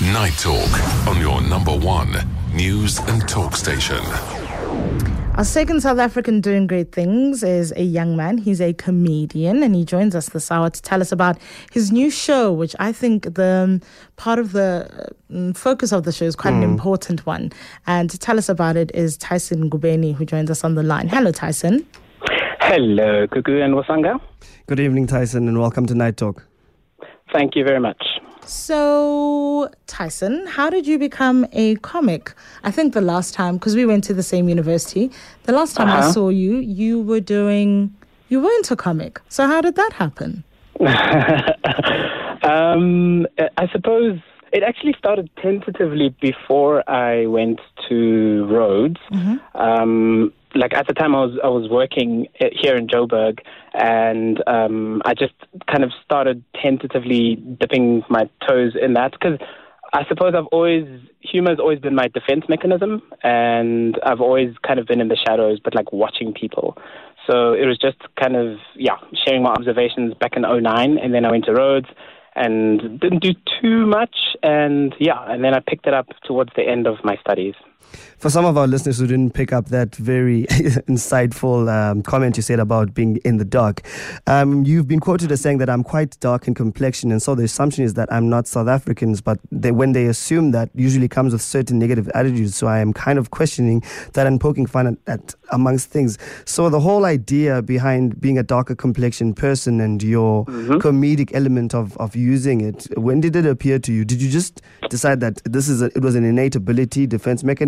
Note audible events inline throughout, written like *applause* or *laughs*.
Night Talk on your number one news and talk station. Our second South African doing great things is a young man. He's a comedian and he joins us this hour to tell us about his new show, which I think the um, part of the um, focus of the show is quite an important one. And to tell us about it is Tyson Ngubeni, who joins us on the line. Hello, Tyson. Hello, Kuku and Wasanga. Good evening, Tyson, and welcome to Night Talk. Thank you very much. So, Tyson, how did you become a comic? I think the last time, because we went to the same university, the last time I Uh-huh. saw you, you were doing, you weren't a comic. So, how did that happen? *laughs* um, I suppose it actually started tentatively before I went to Rhodes. Um, like at the time, I was I was working here in Joburg, and um, I just kind of started tentatively dipping my toes in that because I suppose I've always humor has always been my defense mechanism, and I've always kind of been in the shadows, but like watching people. So it was just kind of yeah, sharing my observations back in 09, and then I went to Rhodes and didn't do too much, and yeah, and then I picked it up towards the end of my studies. For some of our listeners who didn't pick up that very *laughs* insightful um, comment you said about being in the dark, um, you've been quoted as saying that I'm quite dark in complexion, and so the assumption is that I'm not South Africans. But they, when they assume that, usually comes with certain negative attitudes. So I am kind of questioning that and poking fun at, at amongst things. So the whole idea behind being a darker complexion person and your comedic element of, of using it, when did it appear to you? Did you just decide that this is a, it was an innate ability, defense mechanism,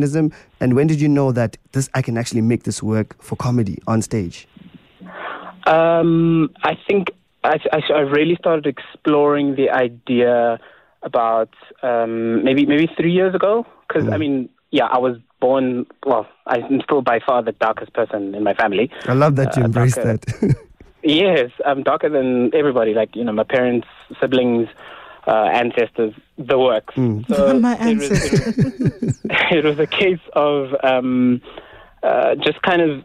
and when did you know that this I can actually make this work for comedy on stage? Um, I think I, I, I really started exploring the idea about um, maybe maybe three years ago. Because I mean, yeah, I was born. Well, I'm still by far the darkest person in my family. I love that you Uh, embrace darker. that. *laughs* Yes, I'm darker than everybody. Like you know, my parents, siblings, uh, ancestors, the works. So *laughs* My it was- it was- *laughs* it was a case of um, uh, just kind of.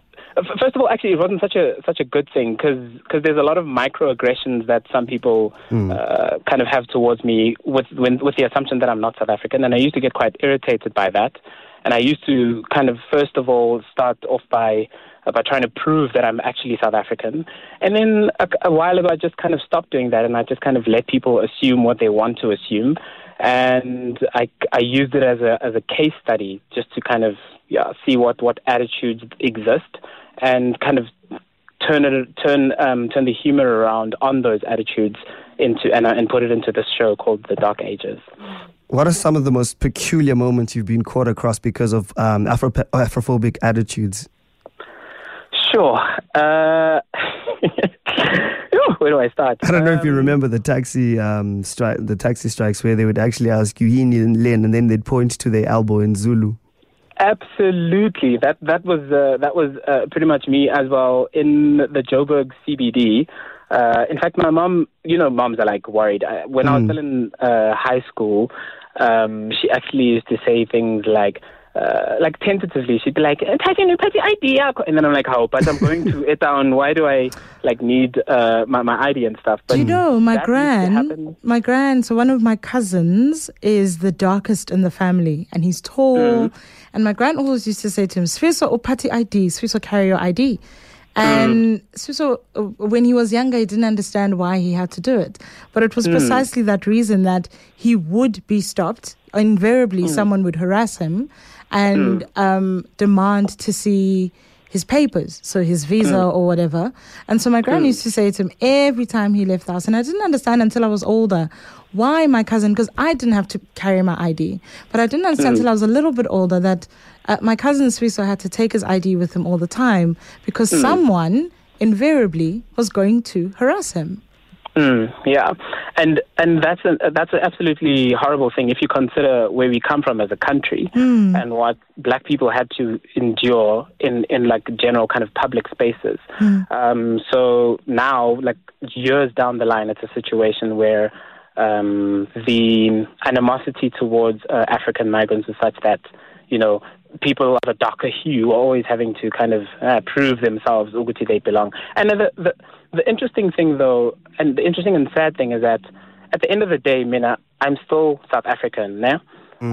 First of all, actually, it wasn't such a such a good thing because there's a lot of microaggressions that some people uh, kind of have towards me with when, with the assumption that I'm not South African, and I used to get quite irritated by that. And I used to kind of first of all start off by by trying to prove that I'm actually South African, and then a, a while ago I just kind of stopped doing that, and I just kind of let people assume what they want to assume, and I I used it as a as a case study just to kind of yeah see what what attitudes exist, and kind of turn it turn um, turn the humor around on those attitudes into and and put it into this show called The Dark Ages. what are some of the most peculiar moments you've been caught across because of um, Afro- Afrophobic attitudes? Sure. Uh, *laughs* where do I start? I don't know if you Um, remember the taxi um, stri- the taxi strikes where they would actually ask you "Hini and Len," and then they'd point to their elbow in Zulu. Absolutely, that that was uh, that was uh, pretty much me as well in the Joburg CBD. Uh, in fact, my mom, you know, moms are like worried. I, when I was Mm. still in uh, high school, um, she actually used to say things like. Uh, like tentatively, she'd be like, "Tyson, you put the ID and then I'm like, "How?" But I'm going to it down. Why do I like need uh, my my ID and stuff? But Do you know my that used to gran? My gran. So one of my cousins is the darkest in the family, and he's tall. And my gran always used to say to him, "Sfiso upati ID, Sfiso carry your ID." And Sfiso, uh, when he was younger, he didn't understand why he had to do it, but it was precisely that reason that he would be stopped. Invariably, someone would harass him and hmm. um, demand to see his papers, so his visa hmm. or whatever. And so my gran hmm. used to say to him every time he left the house, and I didn't understand until I was older why my cousin, because I didn't have to carry my ID, but I didn't understand until I was a little bit older that uh, my cousin Sfiso had to take his ID with him all the time because someone invariably was going to harass him. Mm, yeah, and and that's a, that's an absolutely horrible thing if you consider where we come from as a country and what black people had to endure in in like general kind of public spaces. Um, so now, like years down the line, it's a situation where um, the animosity towards uh, African migrants is such that you know people of a darker hue are always having to kind of uh, prove themselves ukuthi they belong. And the, the the interesting thing though, and the interesting and sad thing is that at the end of the day, Mina, I'm still South African, yeah?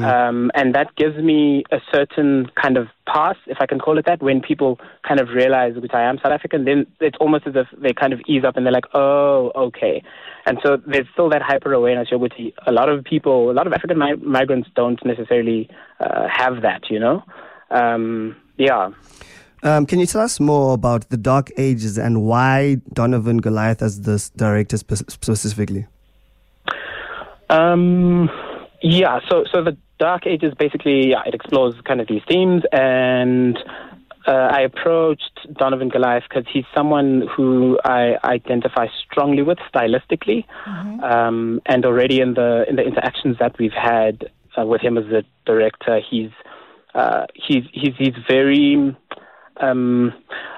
Um, and that gives me a certain kind of pass, if I can call it that, when people kind of realize that I am South African, then it's almost as if they kind of ease up and they're like, oh, okay. And so there's still that hyper awareness. See, a lot of people, a lot of African mi- migrants don't necessarily uh, have that, you know? Um, yeah. Um, can you tell us more about the Dark Ages and why Donovan Goliath as the director spe- specifically? Um, yeah, so so the Dark Ages basically yeah, it explores kind of these themes, and uh, I approached Donovan Goliath because he's someone who I identify strongly with stylistically, mm-hmm. um, and already in the in the interactions that we've had uh, with him as a director, he's uh, he's he's he's very um,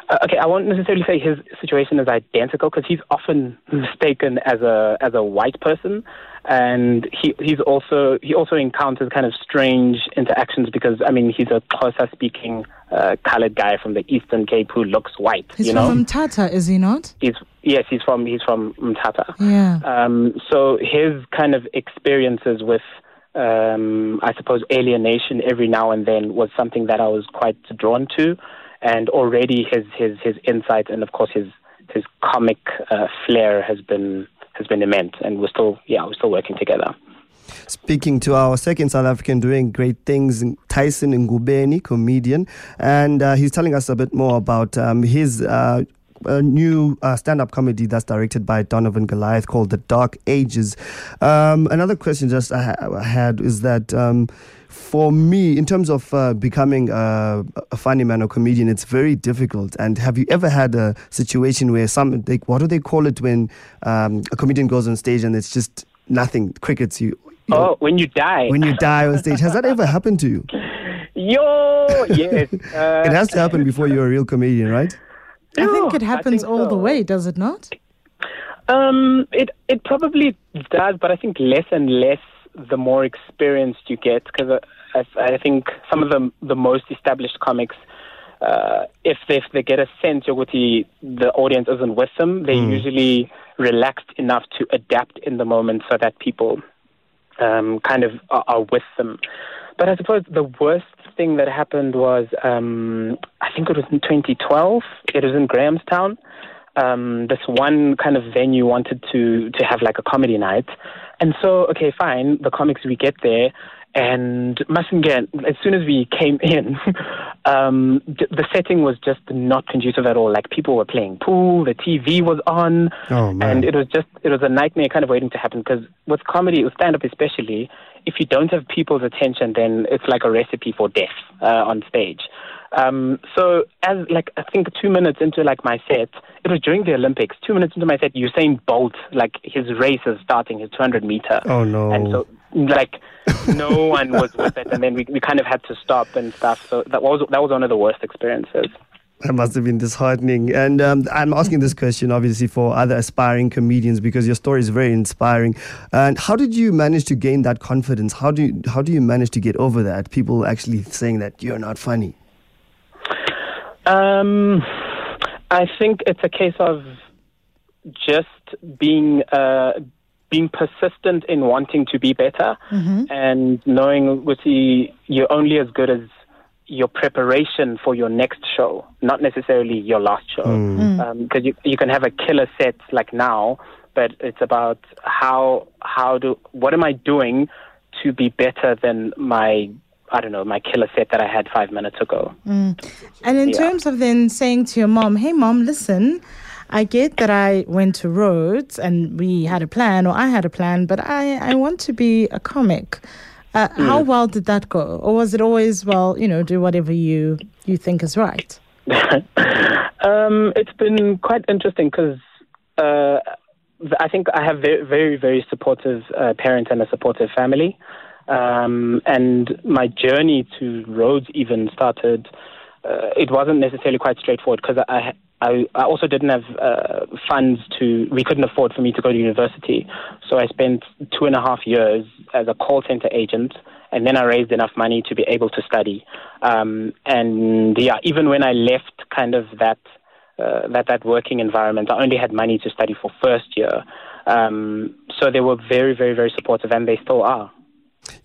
uh, okay, I won't necessarily say his situation is identical because he's often mistaken as a as a white person, and he he's also he also encounters kind of strange interactions because I mean he's a Xhosa speaking uh, colored guy from the Eastern Cape who looks white. He's you from know? Mthatha, is he not? He's yes, he's from he's from Mthatha. Yeah. Um, so his kind of experiences with um, I suppose alienation every now and then was something that I was quite drawn to and already his his his insight and of course his his comic uh, flair has been has been immense, and we're still yeah we're still working together. Speaking to our second South African doing great things, Tyson Ngubeni, comedian, and uh, he's telling us a bit more about um, his. Uh, new uh, stand-up comedy that's directed by Donovan Goliath called The Dark Ages. Um, another question just I, ha- I had is that um, for me, in terms of uh, becoming a, a, funny man or comedian, it's very difficult. And have you ever had a situation where some, like, what do they call it when um, a comedian goes on stage and it's just nothing, crickets you? you oh, know, when you die. When you die on stage. Has that ever happened to you? Yo, yes. Uh, it has to happen before you're a real comedian, right? I think it happens think all so. the way, does it not? Um, it it probably does, but I think less and less the more experienced you get, because I, I, think some of the the most established comics, uh, if they if they get a sense of what the the audience isn't with them, they're mm. usually relaxed enough to adapt in the moment so that people um, kind of are, are, with them. But I suppose the worst thing that happened was um, I think it was in 2012. It was in Grahamstown um, this one kind of venue wanted to to have like a comedy night, and so okay, fine. The comics we get there, and mustn't get as soon as we came in, *laughs* um, the setting was just not conducive at all. Like people were playing pool, the TV was on, oh, and it was just it was a nightmare kind of waiting to happen. Because with comedy, with stand up especially, if you don't have people's attention, then it's like a recipe for death uh, on stage. Um, so as like I think two minutes into like my set, it was during the Olympics. Two minutes into my set, Usain Bolt, like his race is starting, his 200 meter. Oh no! And so like no *laughs* one was with it, and then we we kind of had to stop and stuff. So that was that was one of the worst experiences. That must have been disheartening. And um, I'm asking this question obviously for other aspiring comedians because your story is very inspiring. And how did you manage to gain that confidence? How do you, how do you manage to get over that? People actually saying that you're not funny. Um, I think it's a case of just being uh, being persistent in wanting to be better mm-hmm. and knowing with the, you're only as good as your preparation for your next show, not necessarily your last show. Because mm. um, you you can have a killer set like now, but it's about how how do what am I doing to be better than my I don't know, my killer set that I had five minutes ago. Mm. And in yeah. terms of then saying to your mom, hey, mom, listen, I get that I went to Rhodes and we had a plan, or I had a plan, but I, I want to be a comic. Uh, mm. How well did that go? Or was it always, well, you know, do whatever you, you think is right? *laughs* um, it's been quite interesting because uh, I think I have very, very, very supportive uh, parents and a supportive family. Um, and my journey to Rhodes even started. Uh, it wasn't necessarily quite straightforward because I, I, I also didn't have uh, funds to. We couldn't afford for me to go to university, so I spent two and a half years as a call center agent, and then I raised enough money to be able to study. Um, and yeah, even when I left, kind of that uh, that that working environment, I only had money to study for first year. Um, so they were very, very, very supportive, and they still are.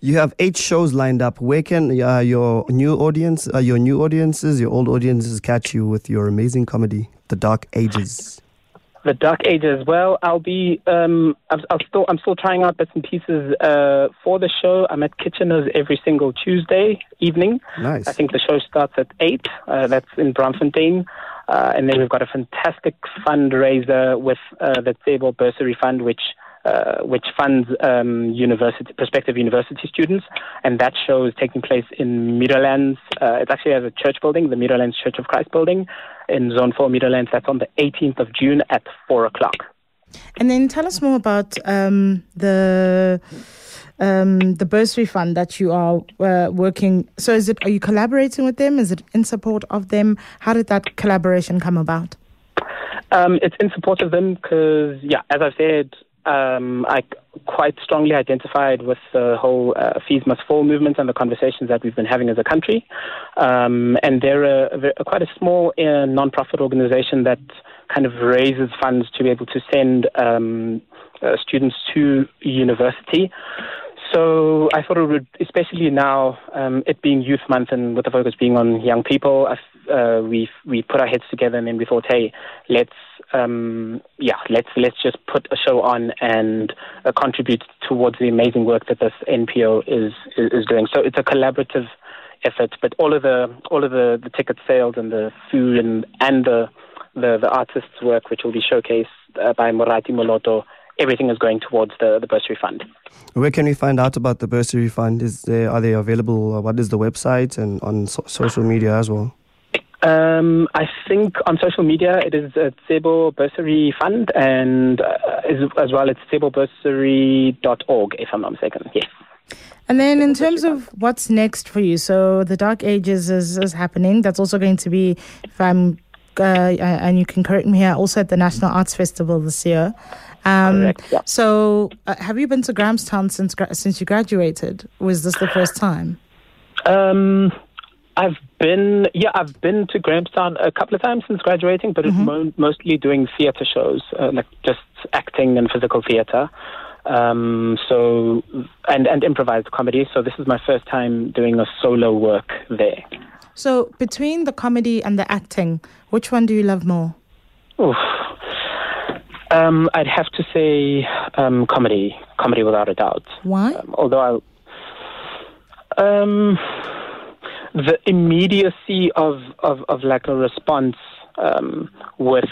You have eight shows lined up. Where can uh, your new audience, uh, your new audiences, your old audiences catch you with your amazing comedy, The Dark Ages? The Dark Ages. Well, I'll be. Um, I'm, I'll still. I'm still trying out bits and pieces uh, for the show. I'm at Kitchener's every single Tuesday evening. Nice. I think the show starts at eight. Uh, that's in Braamfontein. Uh, and then we've got a fantastic fundraiser with uh, the Tsebo Bursary Fund, which uh, which funds um, university prospective university students, and that show is taking place in Meadowlands. Uh, it's actually at a church building, the Meadowlands Church of Christ building, in Zone Four Meadowlands. That's on the 18th of June at four o'clock. And then tell us more about um, the um, the bursary fund that you are uh, working. So, is it are you collaborating with them? Is it in support of them? How did that collaboration come about? Um, it's in support of them because, yeah, as I've said, um, I quite strongly identified with the whole uh, fees must fall movement and the conversations that we've been having as a country. Um, and they're a, a, quite a small uh, non-profit organization that kind of raises funds to be able to send um, uh, students to university. So I thought it would, especially now, um, it being Youth Month and with the focus being on young people, uh, we we put our heads together and then we thought, hey, let's um, yeah, let's let's just put a show on and uh, contribute towards the amazing work that this NPO is, is is doing. So it's a collaborative effort, but all of the all of the, the ticket sales and the food and and the the, the artists' work, which will be showcased uh, by Morati Moloto everything is going towards the, the bursary fund. Where can we find out about the bursary fund? Is there, are they available? What is the website and on so- social media as well? Um, I think on social media it is a Tsebo Bursary Fund and uh, as, as well it's tsebobursary.org if I'm not mistaken. Yes. And then in terms of what's next for you, so the Dark Ages is, is happening. That's also going to be, if I'm, uh, and you can correct me here, also at the National Arts Festival this year. Um, Correct, yeah. So, uh, have you been to Grahamstown since gra- since you graduated? Was this the first time? Um, I've been, yeah, I've been to Grahamstown a couple of times since graduating, but it's mo- mostly doing theatre shows, uh, like just acting and physical theatre. Um, so, and, and improvised comedy. So this is my first time doing a solo work there. So, between the comedy and the acting, which one do you love more? Oof. Um, I'd have to say um, comedy, comedy without a doubt. Why? Um, although I, um, the immediacy of, of, of like a response um, with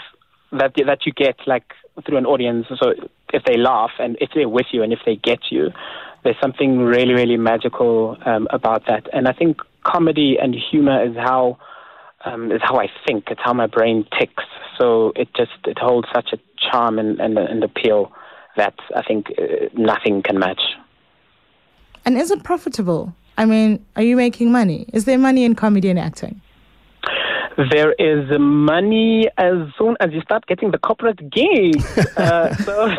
that that you get like through an audience. So if they laugh and if they're with you and if they get you, there's something really really magical um, about that. And I think comedy and humor is how um, is how I think. It's how my brain ticks. So it just it holds such a charm and and, and appeal that I think uh, nothing can match. And is it profitable? I mean, are you making money? Is there money in comedy and acting? There is money as soon as you start getting the corporate gigs. *laughs* uh, so,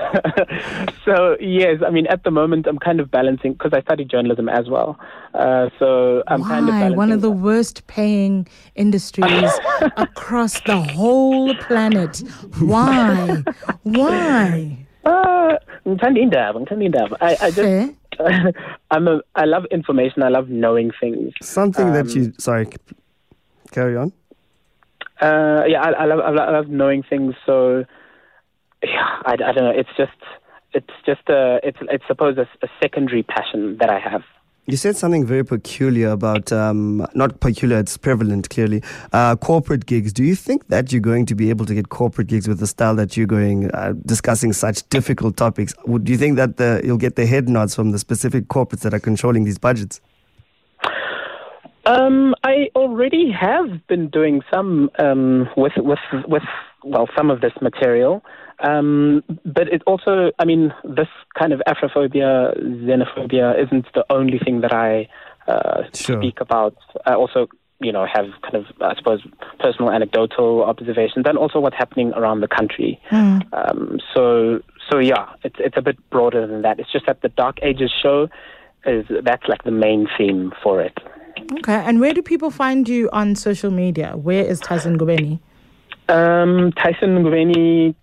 *laughs* so yes, I mean, at the moment, I'm kind of balancing because I study journalism as well. Uh, so I'm Why? kind of balancing. One of the worst paying industries *laughs* across the whole planet. Why? Why? Uh, ngithanda indaba, ngithanda indaba. I, I just, Fair. I'm a, I love information. I love knowing things. Something that Um, you. Sorry, carry on. Uh, yeah, I, I love, I love, I love knowing things. So, yeah, I, I don't know. It's just, it's just a, it's, it's suppose a, a secondary passion that I have. You said something very peculiar about, um, not peculiar, it's prevalent clearly, uh, corporate gigs. Do you think that you're going to be able to get corporate gigs with the style that you're going, uh, discussing such difficult topics? Do you think that the, you'll get the head nods from the specific corporates that are controlling these budgets? Um, I already have been doing some um, with with with well some of this material, um, but it also I mean this kind of Afrophobia, xenophobia isn't the only thing that I uh, Sure. speak about. I also you know have kind of I suppose personal anecdotal observations and also what's happening around the country. Um, so so yeah, it's it's a bit broader than that. It's just that the Dark Ages show is that's like the main theme for it. Okay. And where do people find you on social media? Where is Tyson Ngubeni? Um, Tyson Ngubeni,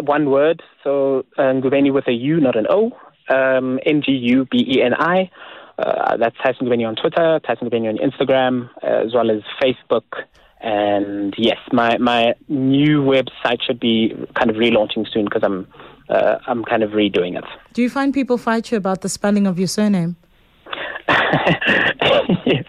one word. So uh, Ngubeni with a U, not an O. Um, N G U B E N I. Uh, that's Tyson Ngubeni on Twitter, Tyson Ngubeni on Instagram, as well as Facebook. And yes, my my new website should be kind of relaunching soon because I'm uh, I'm kind of redoing it. Do you find people fight you about the spelling of your surname? *laughs* yes.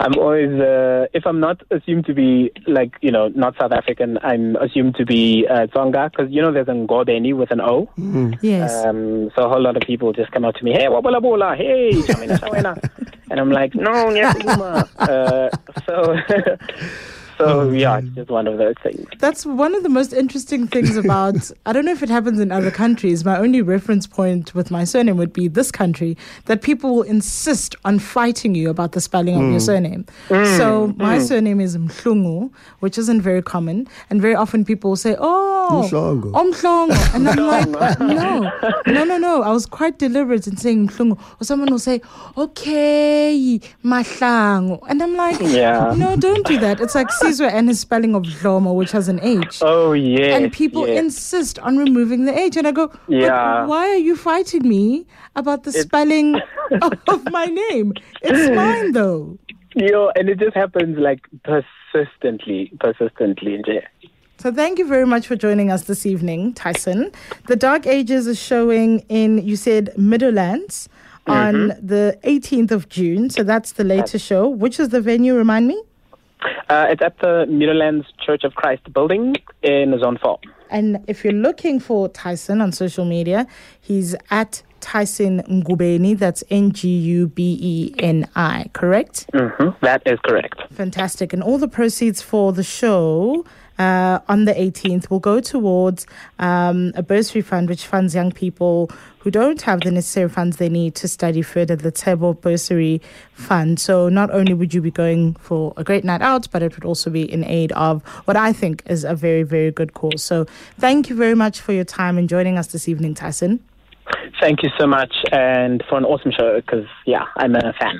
I'm always, uh, if I'm not assumed to be like, you know, not South African, I'm assumed to be uh, Tsonga because, you know, there's a Ngobeni with an O. Mm. Yes. Um, so a whole lot of people just come out to me, hey, wabula bola, hey, chamina, chamina. and I'm like, no, *laughs* uh, so. *laughs* So oh, yeah, it's just one of those things. That's one of the most interesting things *laughs* about. I don't know if it happens in other countries. My only reference point with my surname would be this country that people will insist on fighting you about the spelling mm. of your mm. surname. Mm. So my mm. surname is Mhlungu, which isn't very common, and very often people will say, "Oh, Mhlongo," and I'm *laughs* like, "No, no, no, no." I was quite deliberate in saying Mhlungu, or someone will say, "Okay, Mahlango," and I'm like, "Yeah, no, don't do that." It's like *laughs* Sizwe and his spelling of Dlomo, which has an H. Oh, yeah. And people yes. insist on removing the H. And I go, yeah. why are you fighting me about the spelling *laughs* of my name? It's mine, though. Yo, and it just happens like persistently, persistently in. So thank you very much for joining us this evening, Tyson. The Dark Ages is showing in, you said, Meadowlands on mm-hmm. the 18th of June. So that's the latest show. Which is the venue, remind me? Uh, it's at the Meadowlands Church of Christ building in Zone 4. And if you're looking for Tyson on social media, he's at Tyson Ngubeni. That's N G U B E N I, correct? Mm-hmm. That is correct. Fantastic. And all the proceeds for the show uh, on the 18th will go towards um, a bursary fund which funds young people who don't have the necessary funds they need to study further, the Tsebo Bursary Fund. So not only would you be going for a great night out, but it would also be in aid of what I think is a very, very good cause. So thank you very much for your time and joining us this evening, Tyson. Thank you so much and for an awesome show because, yeah, I'm a fan.